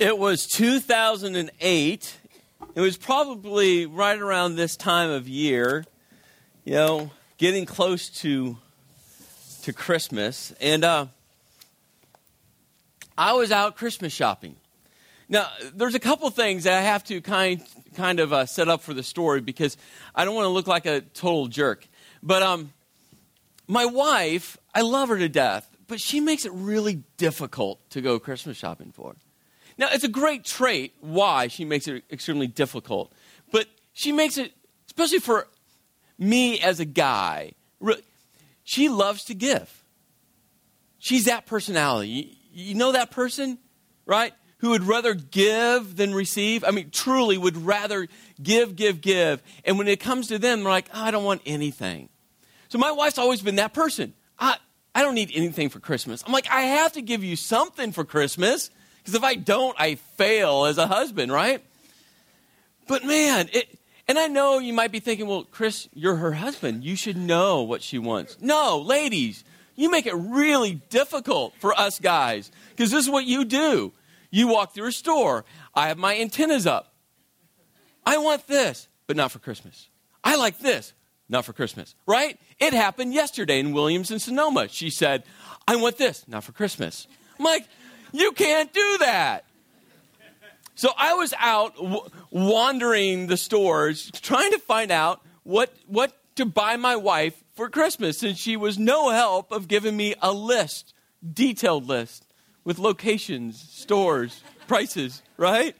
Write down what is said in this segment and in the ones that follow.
It was 2008. It was probably right around this time of year, you know, getting close to to Christmas, and uh, I was out Christmas shopping. Now, there's a couple things that I have to kind kind of uh, set up for the story because I don't want to look like a total jerk. But um, my wife, I love her to death, but she makes it really difficult to go Christmas shopping for. Now, it's a great trait why she makes it extremely difficult, but she makes it, especially for me as a guy, she loves to give. She's that personality. You, know that person, right? Who would rather give than receive? I mean, truly would rather give, give, give. And when it comes to them, they're like, oh, I don't want anything. So my wife's always been that person. I, I don't need anything for Christmas. I'm like, I have to give you something for Christmas because if I don't, I fail as a husband, right? But man, it, and I know you might be thinking, well, Chris, you're her husband. You should know what she wants. No, ladies, you make it really difficult for us guys because this is what you do. You walk through a store. I have my antennas up. I want this, but not for Christmas. I like this, not for Christmas, right? It happened yesterday in Williams and Sonoma. She said, I want this, not for Christmas. I'm like, you can't do that. So I was out w- wandering the stores trying to find out what, what to buy my wife for Christmas, and she was no help of giving me a list, detailed list with locations, stores, prices, right?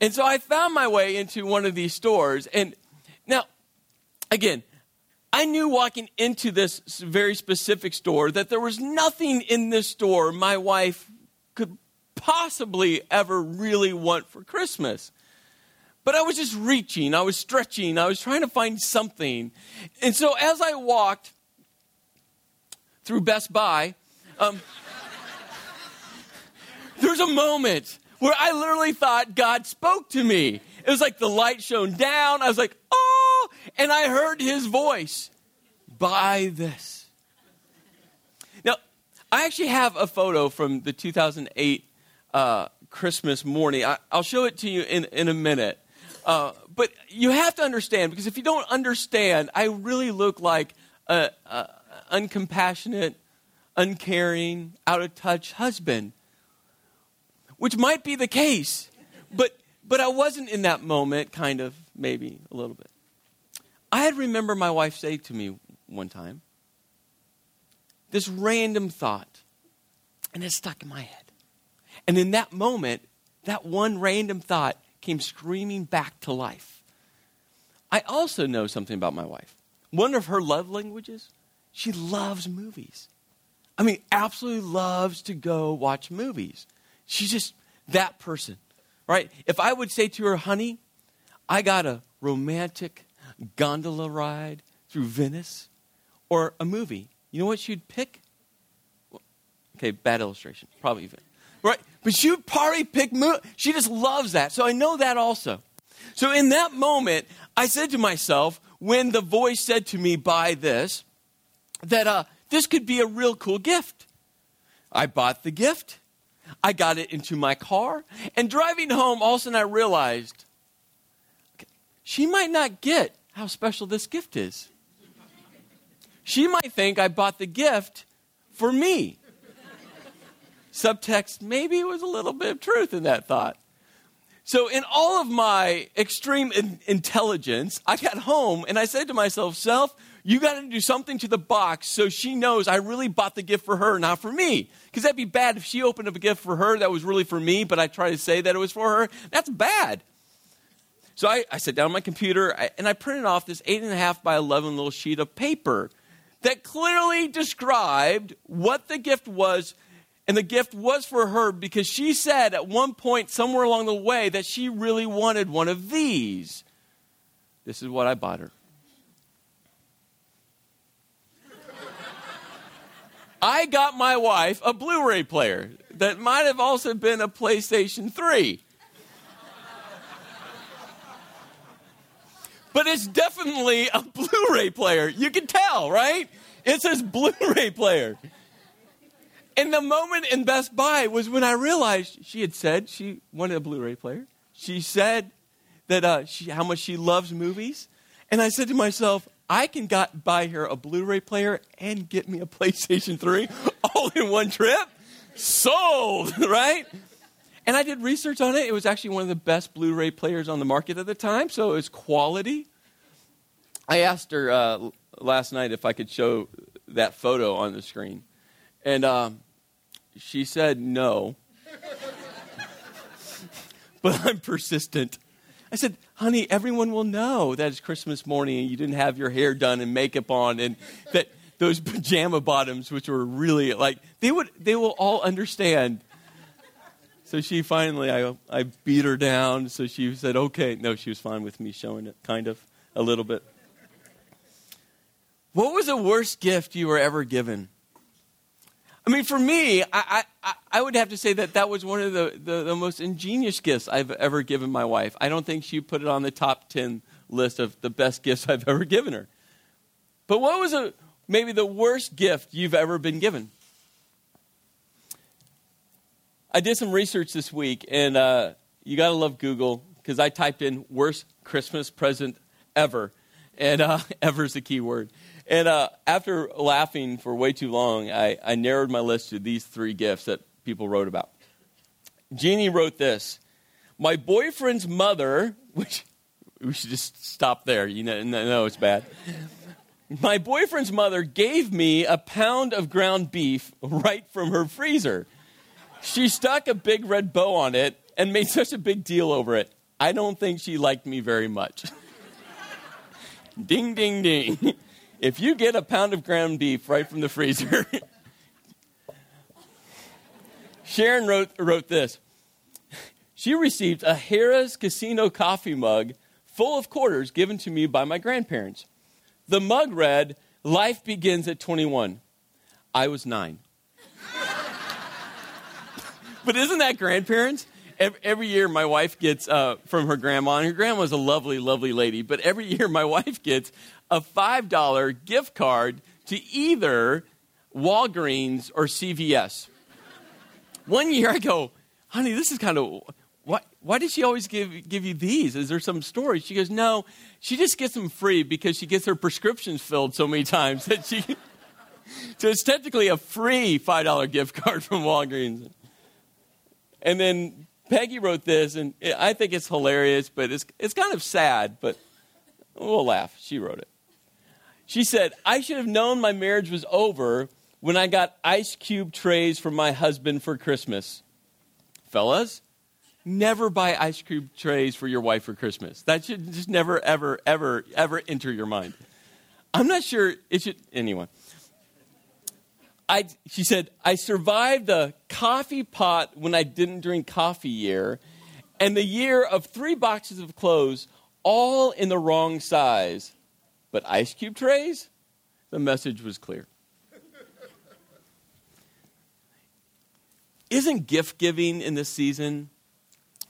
And so I found my way into one of these stores, and now, again, I knew walking into this very specific store that there was nothing in this store my wife could possibly ever really want for Christmas. But I was just reaching, I was stretching, I was trying to find something. And so as I walked through Best Buy, um, there's a moment where I literally thought God spoke to me. It was like the light shone down. I was like, oh, and I heard his voice buy this. I actually have a photo from the 2008 uh, Christmas morning. I, will show it to you in, in a minute. Uh, but you have to understand, because if you don't understand, I really look like an uncompassionate, uncaring, out of touch husband, which might be the case. But, but I wasn't in that moment, kind of, maybe a little bit. I had remember my wife say to me one time this random thought, and it stuck in my head. And in that moment, that one random thought came screaming back to life. I also know something about my wife. One of her love languages, she loves movies. I mean, absolutely loves to go watch movies. She's just that person, right? If I would say to her, honey, I got a romantic gondola ride through Venice or a movie, you know what she'd pick? Okay, bad illustration. Probably even. Right? But she would probably pick, mo- she just loves that. So I know that also. So in that moment, I said to myself, when the voice said to me, buy this, that uh, this could be a real cool gift. I bought the gift. I got it into my car. And driving home, all of a sudden I realized okay, she might not get how special this gift is. She might think I bought the gift for me. Subtext, maybe it was a little bit of truth in that thought. So, in all of my extreme in- intelligence, I got home and I said to myself, Self, you got to do something to the box so she knows I really bought the gift for her, not for me. Because that'd be bad if she opened up a gift for her that was really for me, but I try to say that it was for her. That's bad. So I, I sat down on my computer and I printed off this 8.5 by 11 little sheet of paper that clearly described what the gift was and the gift was for her because she said at one point, somewhere along the way, that she really wanted one of these. This is what I bought her. I got my wife a Blu ray player that might have also been a PlayStation 3. But it's definitely a Blu ray player. You can tell, right? It says Blu ray player. And the moment in Best Buy was when I realized she had said she wanted a Blu ray player. She said that uh, she, how much she loves movies. And I said to myself, I can got, buy her a Blu ray player and get me a PlayStation 3 all in one trip. Sold, right? And I did research on it. It was actually one of the best Blu ray players on the market at the time, so it was quality. I asked her uh, last night if I could show that photo on the screen. And um, she said no. but I'm persistent. I said, honey, everyone will know that it's Christmas morning and you didn't have your hair done and makeup on and that those pajama bottoms, which were really like, they, would, they will all understand. So she finally, I, I beat her down. So she said, okay. No, she was fine with me showing it, kind of, a little bit. What was the worst gift you were ever given? I mean, for me, I, I, I would have to say that that was one of the, the, the, most ingenious gifts I've ever given my wife. I don't think she put it on the top 10 list of the best gifts I've ever given her. But what was a, maybe the worst gift you've ever been given? I did some research this week, and uh, you got to love Google because I typed in worst Christmas present ever, and uh, ever is the key word. And uh, after laughing for way too long, I, I narrowed my list to these three gifts that people wrote about. Jeannie wrote this My boyfriend's mother, which we should just stop there. You know, no, it's bad. My boyfriend's mother gave me a pound of ground beef right from her freezer. She stuck a big red bow on it and made such a big deal over it. I don't think she liked me very much. ding, ding, ding if you get a pound of ground beef right from the freezer, Sharon wrote, wrote this. She received a Harrah's Casino coffee mug full of quarters given to me by my grandparents. The mug read, Life begins at 21. I was nine. But isn't that grandparents? Every, year, my wife gets uh, from her grandma, and her grandma's a lovely, lovely lady, but every year, my wife gets a $5 gift card to either Walgreens or CVS. One year I go, honey, this is kind of, why, why does she always give, give you these? Is there some story? She goes, no, she just gets them free because she gets her prescriptions filled so many times that she, so it's technically a free $5 gift card from Walgreens. And then Peggy wrote this, and I think it's hilarious, but it's, it's kind of sad, but we'll laugh. She wrote it. She said, I should have known my marriage was over when I got ice cube trays for my husband for Christmas. Fellas, never buy ice cube trays for your wife for Christmas. That should just never, ever, ever, ever enter your mind. I'm not sure it should, anyway. I, she said, I survived the coffee pot when I didn't drink coffee year, and the year of three boxes of clothes, all in the wrong size. But ice cube trays, the message was clear. Isn't gift giving in this season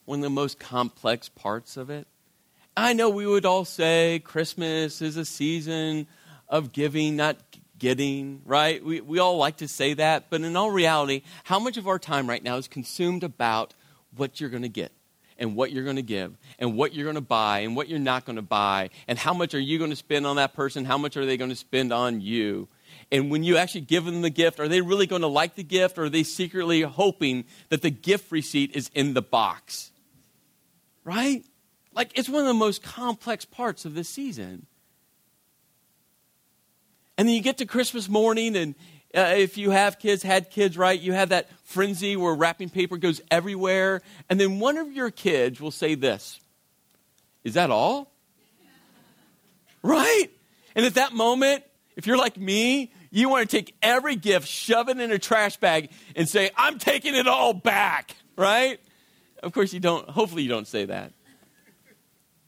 one of the most complex parts of it? I know we would all say Christmas is a season of giving, not getting, right? We, we all like to say that, but in all reality, how much of our time right now is consumed about what you're going to get? and what you're going to give and what you're going to buy and what you're not going to buy and how much are you going to spend on that person how much are they going to spend on you and when you actually give them the gift are they really going to like the gift or are they secretly hoping that the gift receipt is in the box right like it's one of the most complex parts of this season and then you get to christmas morning and uh, if you have kids, had kids, right, you have that frenzy where wrapping paper goes everywhere. And then one of your kids will say this Is that all? Right? And at that moment, if you're like me, you want to take every gift, shove it in a trash bag, and say, I'm taking it all back, right? Of course, you don't, hopefully, you don't say that.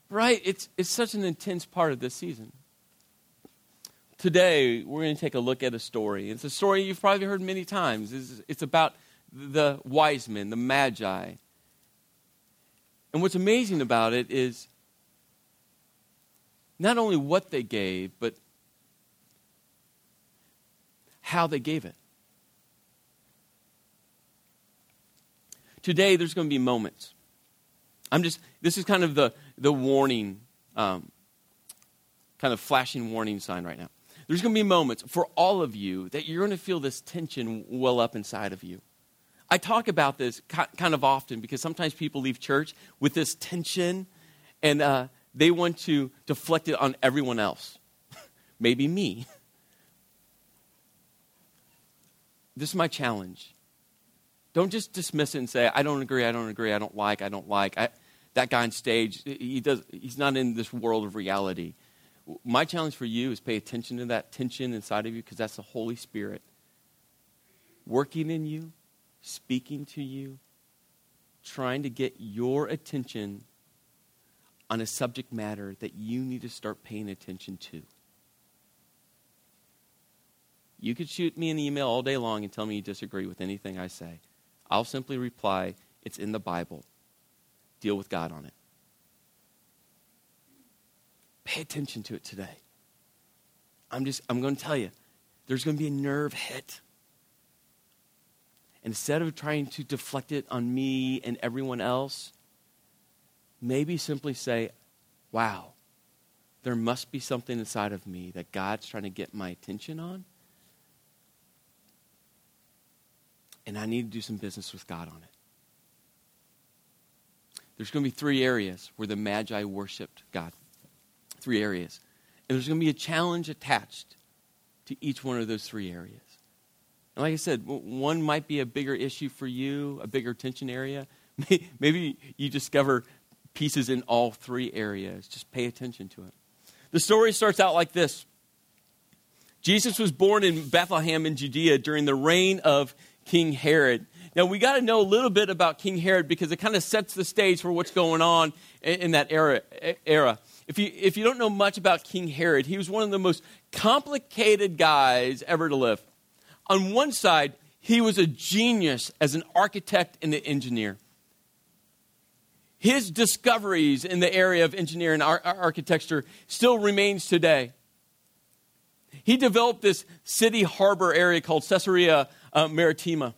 Right? It's, it's such an intense part of this season. Today, we're going to take a look at a story. It's a story you've probably heard many times. It's, it's about the wise men, the magi. And what's amazing about it is not only what they gave, but how they gave it. Today, there's going to be moments. I'm just, this is kind of the, the warning, um, kind of flashing warning sign right now. There's going to be moments for all of you that you're going to feel this tension well up inside of you. I talk about this kind of often because sometimes people leave church with this tension and uh, they want to deflect it on everyone else, maybe me. This is my challenge. Don't just dismiss it and say, I don't agree, I don't agree, I don't like, I don't like. I, that guy on stage, he does, he's not in this world of reality. My challenge for you is pay attention to that tension inside of you because that's the Holy Spirit working in you, speaking to you, trying to get your attention on a subject matter that you need to start paying attention to. You could shoot me an email all day long and tell me you disagree with anything I say. I'll simply reply, It's in the Bible. Deal with God on it. Pay attention to it today. I'm just, I'm going to tell you, there's going to be a nerve hit. Instead of trying to deflect it on me and everyone else, maybe simply say, wow, there must be something inside of me that God's trying to get my attention on. And I need to do some business with God on it. There's going to be three areas where the Magi worshiped God. Three areas. And there's going to be a challenge attached to each one of those three areas. And like I said, one might be a bigger issue for you, a bigger tension area. Maybe you discover pieces in all three areas. Just pay attention to it. The story starts out like this Jesus was born in Bethlehem in Judea during the reign of King Herod. Now, we got to know a little bit about King Herod because it kind of sets the stage for what's going on in, that era. era. If, you, if you don't know much about King Herod, he was one of the most complicated guys ever to live. On one side, he was a genius as an architect and an engineer his discoveries in the area of engineering and architecture still remains today. He developed this city harbor area called Caesarea uh, Maritima.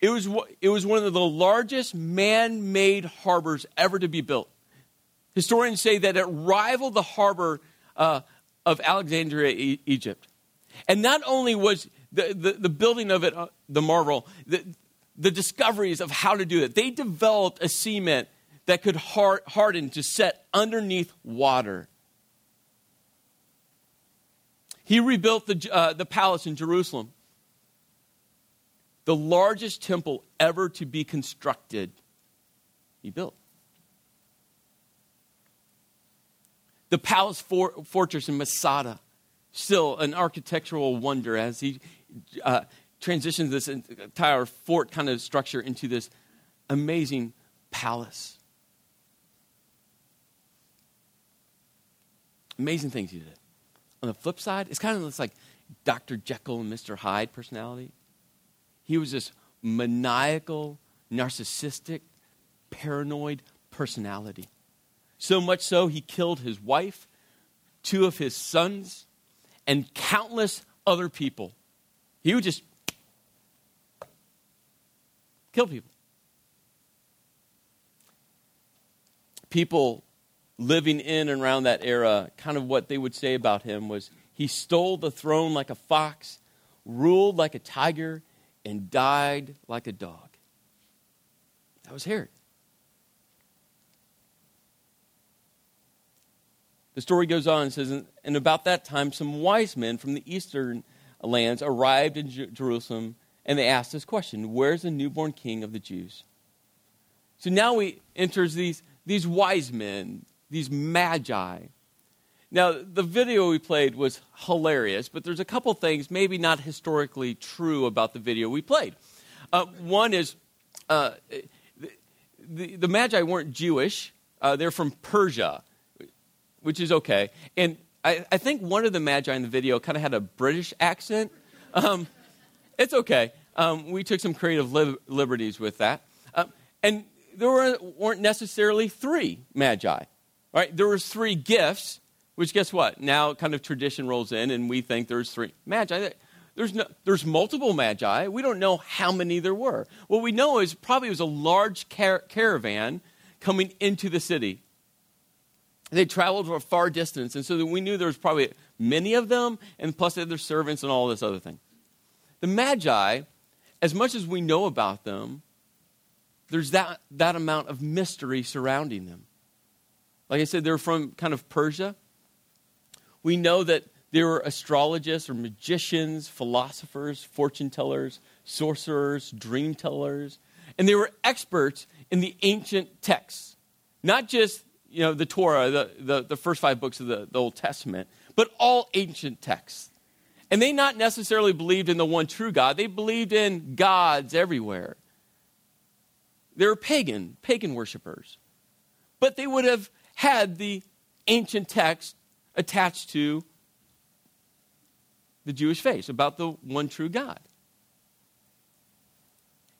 It was, it was one of the largest man made harbors ever to be built. Historians say that it rivaled the harbor uh, of Alexandria, e- Egypt. And not only was the, the, the building of it uh, the marvel, the, the discoveries of how to do it. They developed a cement that could hard, harden to set underneath water. He rebuilt the, uh, the palace in Jerusalem, the largest temple ever to be constructed. He built. The palace for, fortress in Masada, still an architectural wonder as he uh, transitions this entire fort kind of structure into this amazing palace. Amazing things he did. On the flip side, it's kind of this like Dr. Jekyll and Mr. Hyde personality. He was this maniacal, narcissistic, paranoid personality. So much so, he killed his wife, two of his sons, and countless other people. He would just kill people. People living in and around that era, kind of what they would say about him was he stole the throne like a fox, ruled like a tiger, and died like a dog. That was Herod. The story goes on and says, And about that time, some wise men from the eastern lands arrived in Jerusalem and they asked this question Where's the newborn king of the Jews? So now we enters these, these wise men, these magi. Now, the video we played was hilarious, but there's a couple things maybe not historically true about the video we played. Uh, one is uh, the, the, Magi weren't Jewish, uh, they're from Persia, which is okay. And I, I, think one of the Magi in the video kind of had a British accent. Um, it's okay. Um, we took some creative li- liberties with that. Um, and there were, weren't necessarily three magi. Right? There was three gifts, which guess what? Now kind of tradition rolls in and we think there's three magi. there's, no, there's multiple magi. We don't know how many there were. What we know is probably it was a large car- caravan coming into the city. They traveled for a far distance, and so we knew there was probably many of them, and plus they had their servants and all this other thing. The Magi, as much as we know about them, there's that, that amount of mystery surrounding them. Like I said, they're from kind of Persia. We know that they were astrologists or magicians, philosophers, fortune tellers, sorcerers, dream tellers, and they were experts in the ancient texts. Not just you know, the Torah, the, the, the first five books of the, the Old Testament, but all ancient texts. And they not necessarily believed in the one true God, they believed in gods everywhere. They were pagan, pagan worshippers. But they would have had the ancient text attached to the Jewish faith about the one true God.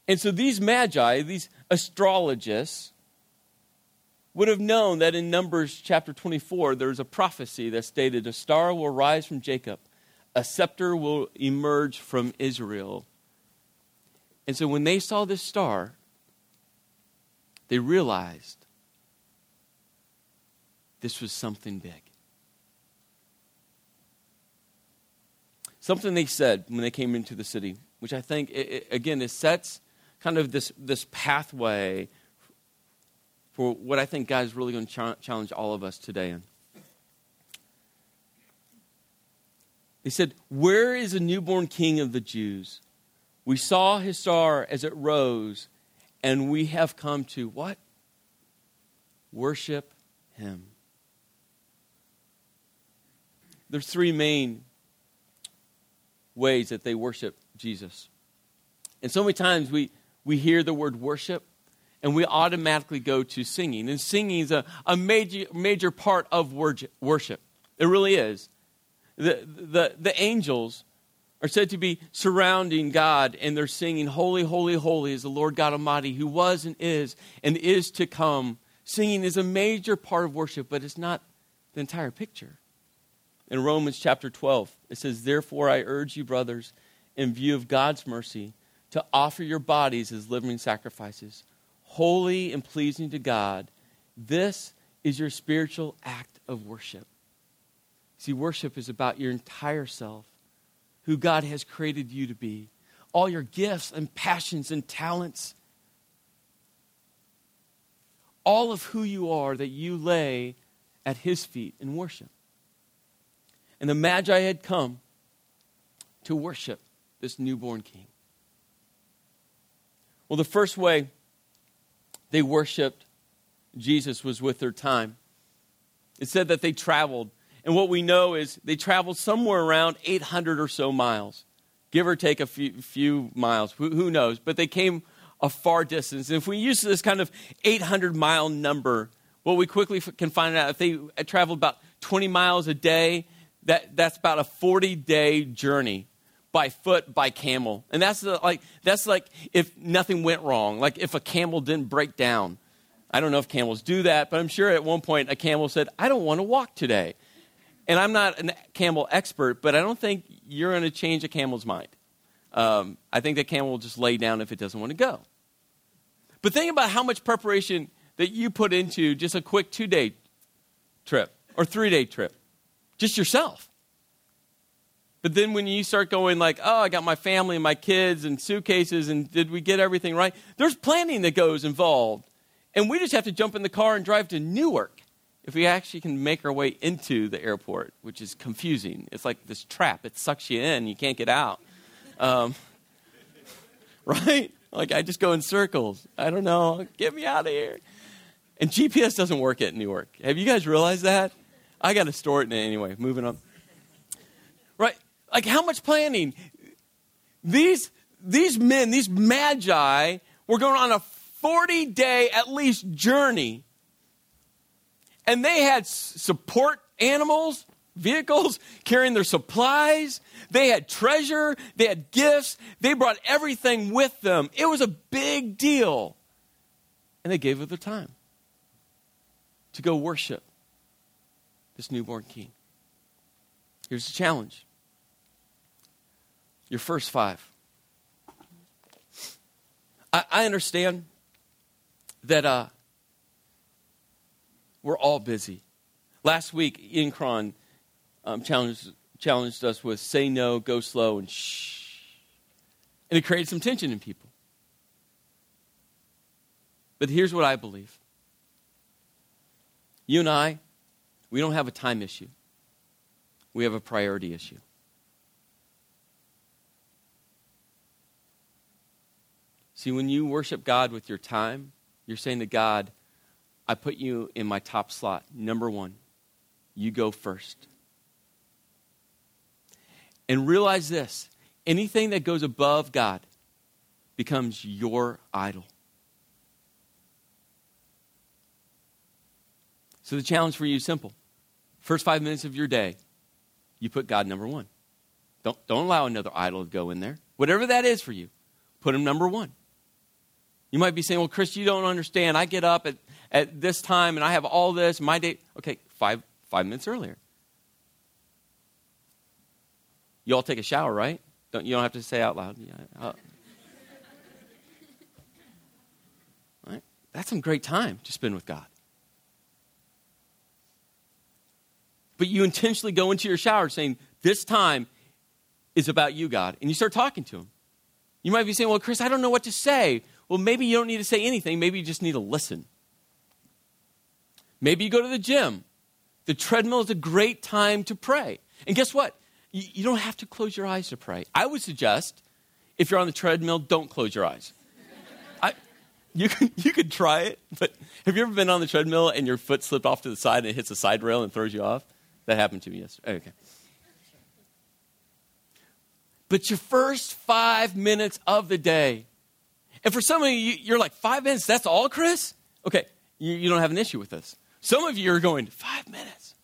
And so these magi, these astrologists, would have known that in Numbers chapter 24, there's a prophecy that stated, A star will rise from Jacob, a scepter will emerge from Israel. And so when they saw this star, they realized this was something big. Something they said when they came into the city, which I think, it, it, again, it sets kind of this, this pathway for what I think God is really going to challenge all of us today in. He said, Where is the newborn king of the Jews? We saw his star as it rose, and we have come to what? Worship him. There's three main ways that they worship Jesus. And so many times we, we hear the word worship and we automatically go to singing. And singing is a, a major, major part of worship. It really is. The, the, the angels are said to be surrounding God, and they're singing, Holy, holy, holy is the Lord God Almighty, who was and is and is to come. Singing is a major part of worship, but it's not the entire picture. In Romans chapter 12, it says, Therefore I urge you, brothers, in view of God's mercy, to offer your bodies as living sacrifices holy and pleasing to God. This is your spiritual act of worship. See, worship is about your entire self, who God has created you to be, all your gifts and passions and talents, all of who you are that you lay at His feet in worship. And the Magi had come to worship this newborn king. Well, the first way they worshiped Jesus was with their time. It said that they traveled. And what we know is they traveled somewhere around 800 or so miles, give or take a few, few miles. Who, who knows? But they came a far distance. And if we use this kind of 800 mile number, what we quickly can find out if they uh, traveled about 20 miles a day, that, that's about a 40 day journey by foot by camel. And that's the, like that's like if nothing went wrong like if a camel didn't break down. I don't know if camels do that but i'm sure at one point a camel said i don't want to walk today. And i'm not a camel expert but i don't think you're going to change a camel's mind. Um, i think that camel will just lay down if it doesn't want to go. But think about how much preparation that you put into just a quick two day trip or three day trip. Just yourself but then when you start going like, oh, I got my family and my kids and suitcases and did we get everything right? There's planning that goes involved. And we just have to jump in the car and drive to Newark if we actually can make our way into the airport, which is confusing. It's like this trap. It sucks you in. You can't get out. Um, right? Like I just go in circles. I don't know. Get me out of here. And GPS doesn't work at Newark. Have you guys realized that? I got to store it anyway. Moving on. Like, how much planning? These, these men, these magi, were going on a 40 day at least journey. And they had support animals, vehicles carrying their supplies. They had treasure. They had gifts. They brought everything with them. It was a big deal. And they gave it their time to go worship this newborn king. Here's the challenge your first five. I, I understand that uh, we're all busy. Last week, Ian Cron um, challenged, challenged us with say no, go slow, and shh. And it created some tension in people. But here's what I believe you and I, we don't have a time issue, we have a priority issue. See, when you worship God with your time, you're saying to God, I put you in my top slot. Number one, you go first. And realize this anything that goes above God becomes your idol. So the challenge for you is simple. First five minutes of your day, you put God number one. Don't, don't allow another idol to go in there. Whatever that is for you, put him number one. You might be saying, well, Chris, you don't understand. I get up at, at this time and I have all this. My day. Okay, five, five minutes earlier. You all take a shower, right? Don't, you don't have to say out loud. Yeah, uh, right? That's some great time to spend with God. But you intentionally go into your shower saying, This time is about you, God. And you start talking to Him. You might be saying, Well, Chris, I don't know what to say. Well, maybe you don't need to say anything. Maybe you just need to listen. Maybe you go to the gym. The treadmill is a great time to pray. And guess what? You, don't have to close your eyes to pray. I would suggest, if you're on the treadmill, don't close your eyes. I, you, you could try it, but have you ever been on the treadmill and your foot slipped off to the side and it hits the side rail and throws you off? That happened to me yesterday. Oh, okay. But your first five minutes of the day, and for some of you, you're like, five minutes, that's all, Chris? Okay, you, you don't have an issue with this. Some of you are going, five minutes.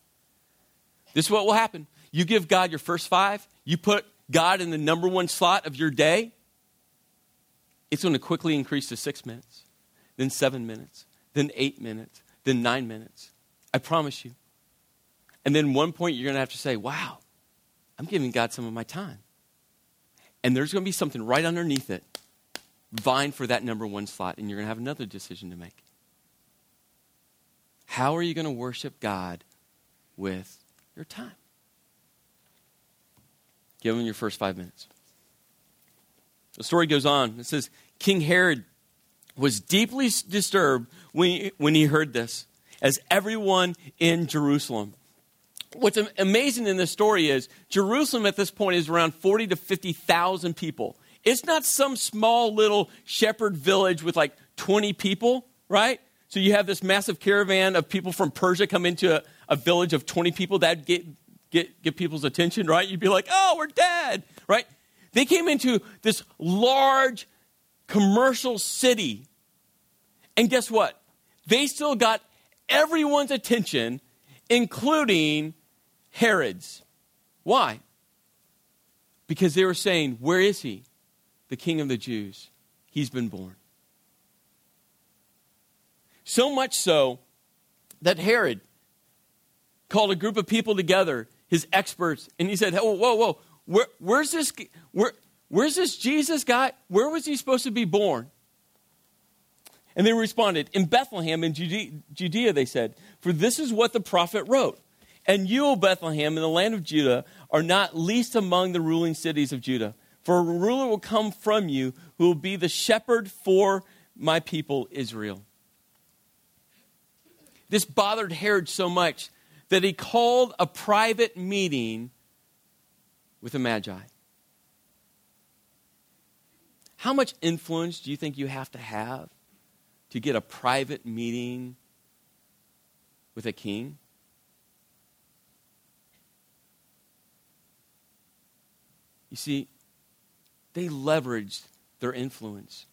This is what will happen. You give God your first five, you put God in the number one slot of your day, it's going to quickly increase to six minutes, then seven minutes, then eight minutes, then nine minutes. I promise you. And then one point you're going to have to say, wow, I'm giving God some of my time. And there's going to be something right underneath it vying for that number one slot, and you're going to have another decision to make. How are you going to worship God with your time? Give him your first five minutes. The story goes on. It says King Herod was deeply disturbed when he, when he heard this, as everyone in Jerusalem. What's amazing in this story is Jerusalem at this point is around 40 to 50,000 people. It's not some small little shepherd village with like 20 people, right? So you have this massive caravan of people from Persia come into a, a village of 20 people. That'd get, get, get people's attention, right? You'd be like, oh, we're dead, right? They came into this large commercial city. And guess what? They still got everyone's attention, including Herod's. Why? Because they were saying, Where is he? The King of the Jews. He's been born. So much so that Herod called a group of people together, his experts, and he said, Whoa, whoa, whoa, Where, where's, this, where, where's this Jesus guy? Where was he supposed to be born? And they responded, In Bethlehem in Judea, Judea, they said, For this is what the prophet wrote. And you, O Bethlehem, in the land of Judah, are not least among the ruling cities of Judah. For a ruler will come from you who will be the shepherd for my people Israel. This bothered Herod so much that he called a private meeting with the Magi. How much influence do you think you have to have to get a private meeting with a king? You see, they leveraged their influence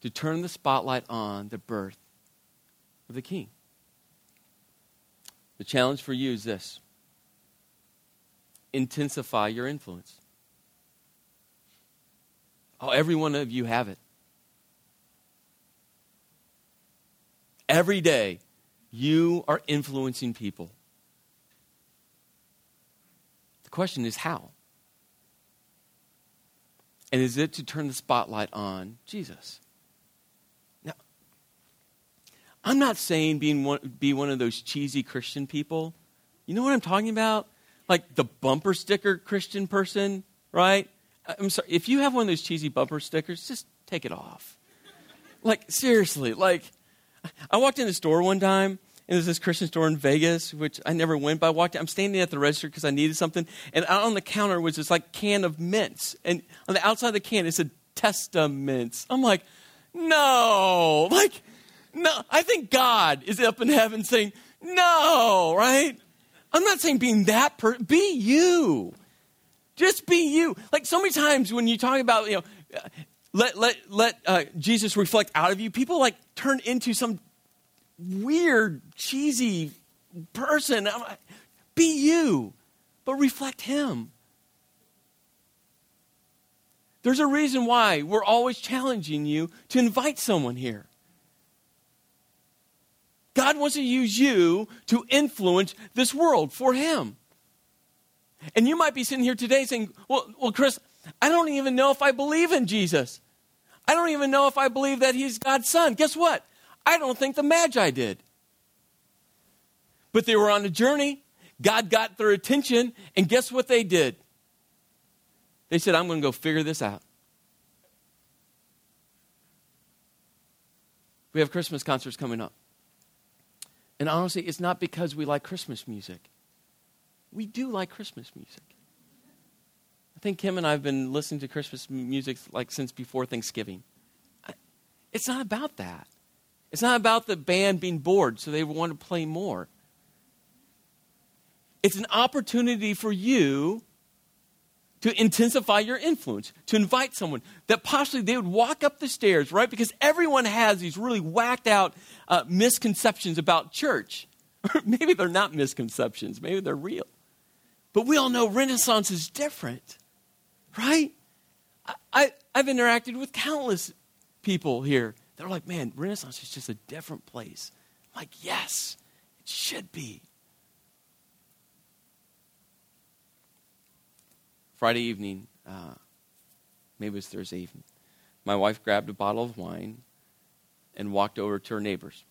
to turn the spotlight on the birth of the king. The challenge for you is this intensify your influence. Oh, every one of you have it. Every day, you are influencing people. The question is how? And is it to turn the spotlight on Jesus? Now, I'm not saying being one, be one of those cheesy Christian people. You know what I'm talking about? Like the bumper sticker Christian person, right? I'm sorry. If you have one of those cheesy bumper stickers, just take it off. Like, seriously, like, I walked in the store one time and there's this Christian store in Vegas, which I never went, but I walked. I'm standing at the register because I needed something, and out on the counter was this like can of mints, and on the outside of the can it said Testamints. I'm like, no, like, no. I think God is up in heaven saying, no, right? I'm not saying being that person. Be you. Just be you. Like so many times when you talk about, you know, let let let uh, Jesus reflect out of you, people like turn into some weird, cheesy person. Be you, but reflect Him. There's a reason why we're always challenging you to invite someone here. God wants to use you to influence this world for Him. And you might be sitting here today saying, Well, well Chris, I don't even know if I believe in Jesus. I don't even know if I believe that He's God's Son. Guess what? I don't think the Magi did. But they were on a journey. God got their attention, and guess what they did? They said, I'm going to go figure this out. We have Christmas concerts coming up. And honestly, it's not because we like Christmas music. We do like Christmas music. I think Kim and I have been listening to Christmas music like since before Thanksgiving. It's not about that. It's not about the band being bored, so they want to play more. It's an opportunity for you to intensify your influence, to invite someone that possibly they would walk up the stairs, right? Because everyone has these really whacked out uh, misconceptions about church. maybe they're not misconceptions, maybe they're real. But we all know Renaissance is different, right? I, I, I've interacted with countless people here they're like, man, Renaissance is just a different place. I'm like, yes, it should be. Friday evening, uh, maybe it was Thursday evening, my wife grabbed a bottle of wine and walked over to her neighbors.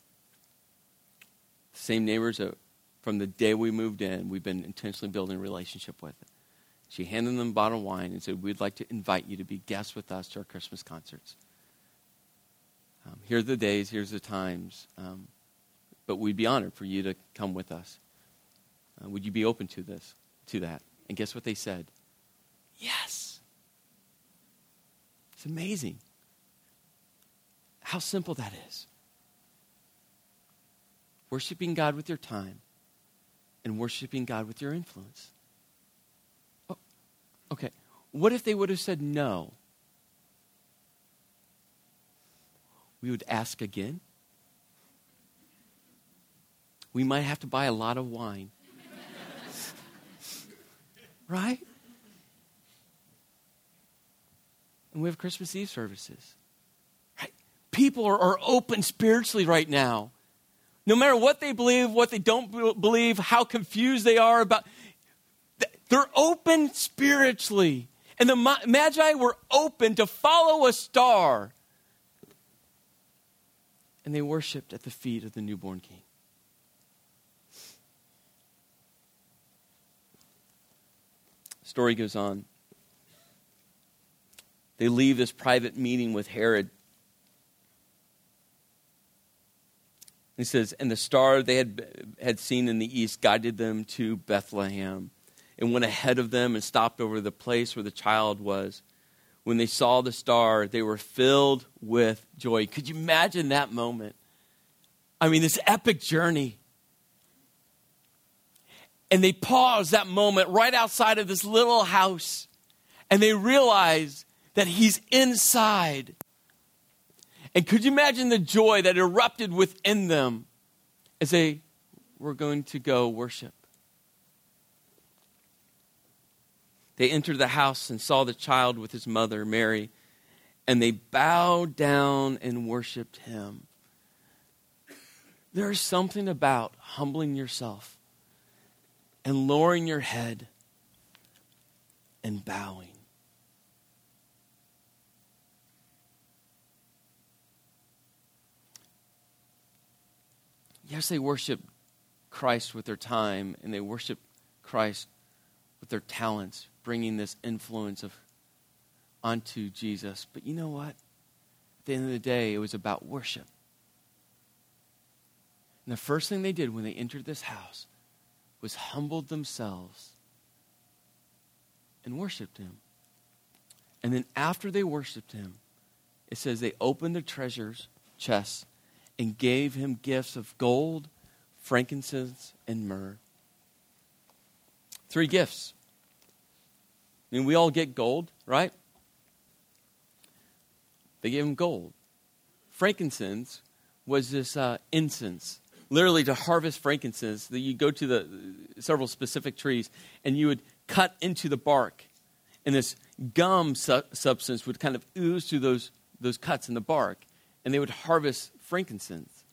Same neighbors that from the day we moved in, we've been intentionally building a relationship with. She handed them a bottle of wine and said, We'd like to invite you to be guests with us to our Christmas concerts. Um, here are the days, here's the times. Um, but we'd be honored for you to come with us. Uh, would you be open to this, to that? And guess what they said? Yes. It's amazing how simple that is. Worshiping God with your time and worshiping God with your influence. Oh, okay. What if they would have said no? We would ask again. We might have to buy a lot of wine. right? And we have Christmas Eve services. Right? People are, are open spiritually right now. No matter what they believe, what they don't believe, how confused they are about, they're open spiritually. And the Magi were open to follow a star and they worshiped at the feet of the newborn king. Story goes on. They leave this private meeting with Herod. He says, And the star they had, had seen in the east guided them to Bethlehem and went ahead of them and stopped over the place where the child was when they saw the star, they were filled with joy. Could you imagine that moment? I mean, this epic journey. And they pause that moment right outside of this little house and they realize that he's inside. And could you imagine the joy that erupted within them as they were going to go worship? They entered the house and saw the child with his mother, Mary, and they bowed down and worshiped him. There is something about humbling yourself and lowering your head and bowing. Yes, they worship Christ with their time and they worship Christ with their talents bringing this influence of onto Jesus. But you know what? At the end of the day, it was about worship. And the first thing they did when they entered this house was humbled themselves and worshiped him. And then after they worshiped him, it says they opened their treasures chests and gave him gifts of gold, frankincense, and myrrh. Three gifts. I mean, we all get gold, right? They gave him gold. Frankincense was this uh, incense, literally to harvest frankincense. That you go to the several specific trees and you would cut into the bark, and this gum su- substance would kind of ooze through those those cuts in the bark, and they would harvest frankincense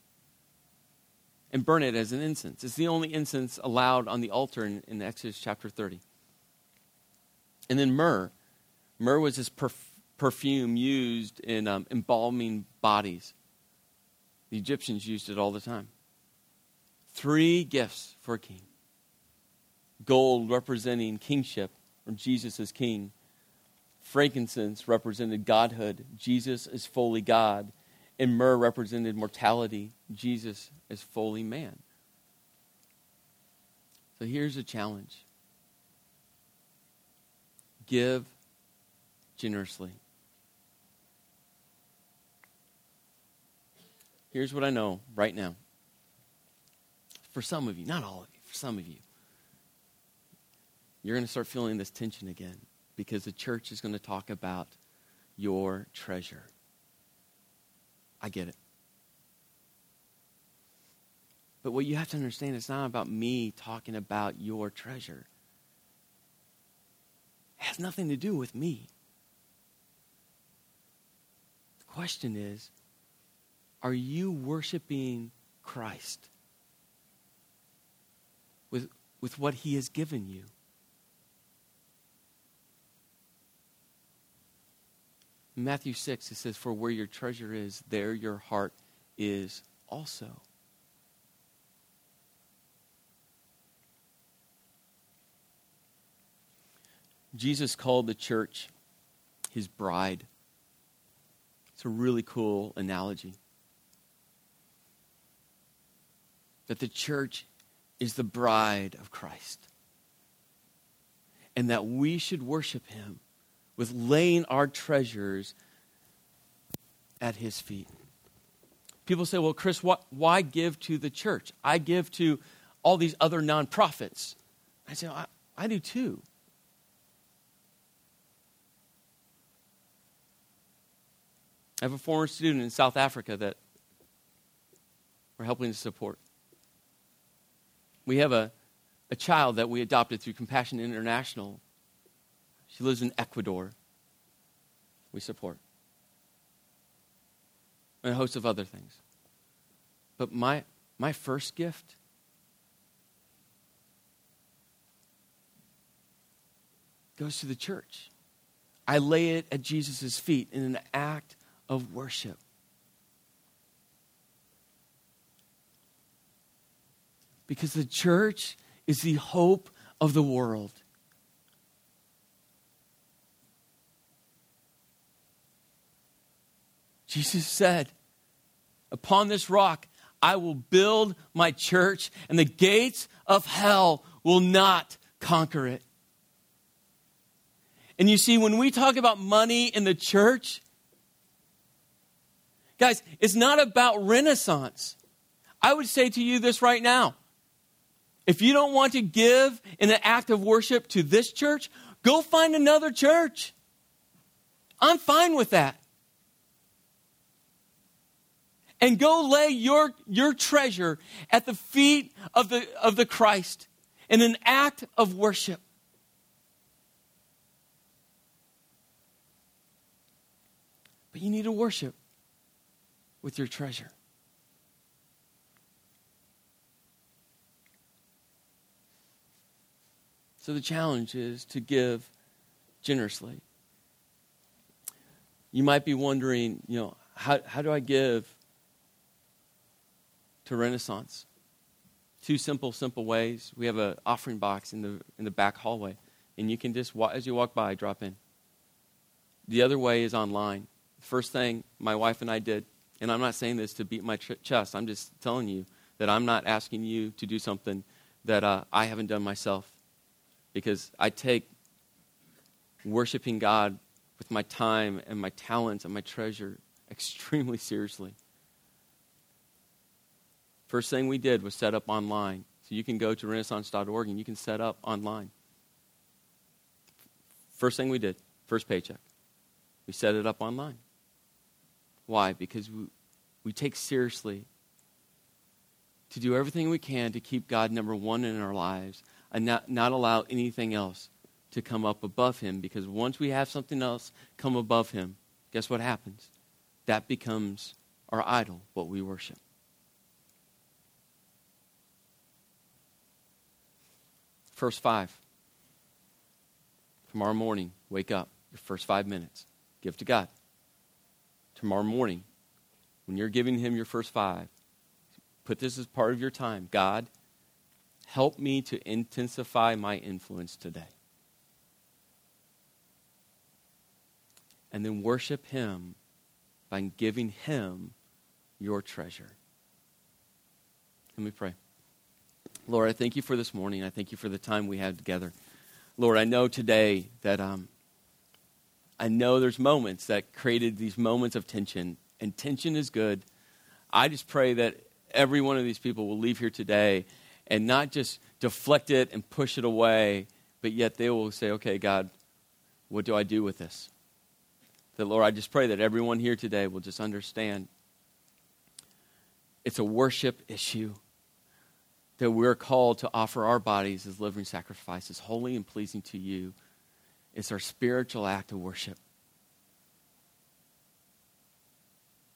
and burn it as an incense. It's the only incense allowed on the altar in, in Exodus chapter 30. And then myrrh. Myrrh was this perf- perfume used in um, embalming bodies. The Egyptians used it all the time. Three gifts for a king gold representing kingship, or Jesus as king. Frankincense represented godhood. Jesus is fully God. And myrrh represented mortality. Jesus is fully man. So here's a challenge give generously. Here's what I know right now. For some of you, not all of you, for some of you, you're going to start feeling this tension again because the church is going to talk about your treasure. I get it. But what you have to understand, it's not about me talking about your treasure. Has nothing to do with me. The question is are you worshiping Christ with, with what he has given you? Matthew 6, it says, For where your treasure is, there your heart is also. Jesus called the church his bride. It's a really cool analogy. that the church is the bride of Christ. And that we should worship him with laying our treasures at his feet. People say, well, Chris, what, why give to the church? I give to all these other nonprofits. I say, I, I do too. I have a former student in South Africa that we're helping to support. We have a, a child that we adopted through Compassion International. She lives in Ecuador. We support. And a host of other things. But my, my first gift goes to the church. I lay it at Jesus' feet in an act of worship. Because the church is the hope of the world. Jesus said, Upon this rock I will build my church, and the gates of hell will not conquer it. And you see, when we talk about money in the church, guys, it's not about renaissance. I would say to you this right now if you don't want to give in an act of worship to this church, go find another church. I'm fine with that. And go lay your, your treasure at the feet of the, of the Christ in an act of worship. But you need to worship with your treasure. So the challenge is to give generously. You might be wondering, you know, how, how do I give to Renaissance? two simple, simple ways. We have an offering box in the, in the back hallway, and you can just, as you walk by, drop in. The other way is online. First thing my wife and I did, and I'm not saying this to beat my chest, I'm just telling you that I'm not asking you to do something that uh, I haven't done myself. Because I take worshiping God with my time and my talents and my treasure extremely seriously. First thing we did was set up online. So you can go to renaissance.org and you can set up online. First thing we did, first paycheck. We set it up online. Why? Because we, we take seriously to do everything we can to keep God number one in our lives and not, not allow anything else to come up above Him. Because once we have something else come above Him, guess what happens? That becomes our idol, what we worship. First five. Tomorrow morning, wake up. Your first five minutes. Give to God. Tomorrow morning, when you're giving Him your first five, put this as part of your time. God, help me to intensify my influence today. And then worship Him by giving Him your treasure. Let me pray. Lord, I thank you for this morning. I thank you for the time we had together. Lord, I know today that um, I know there's moments that created these moments of tension, and tension is good. I just pray that every one of these people will leave here today and not just deflect it and push it away, but yet they will say, okay, God, what do I do with this? That, Lord, I just pray that everyone here today will just understand it's a worship issue that we're called to offer our bodies as living sacrifices, holy and pleasing to you. It's our spiritual act of worship.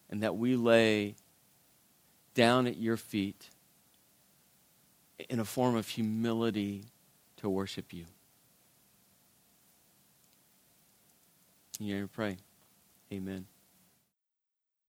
And that we lay down at your feet in a form of humility to worship you. You pray. Amen.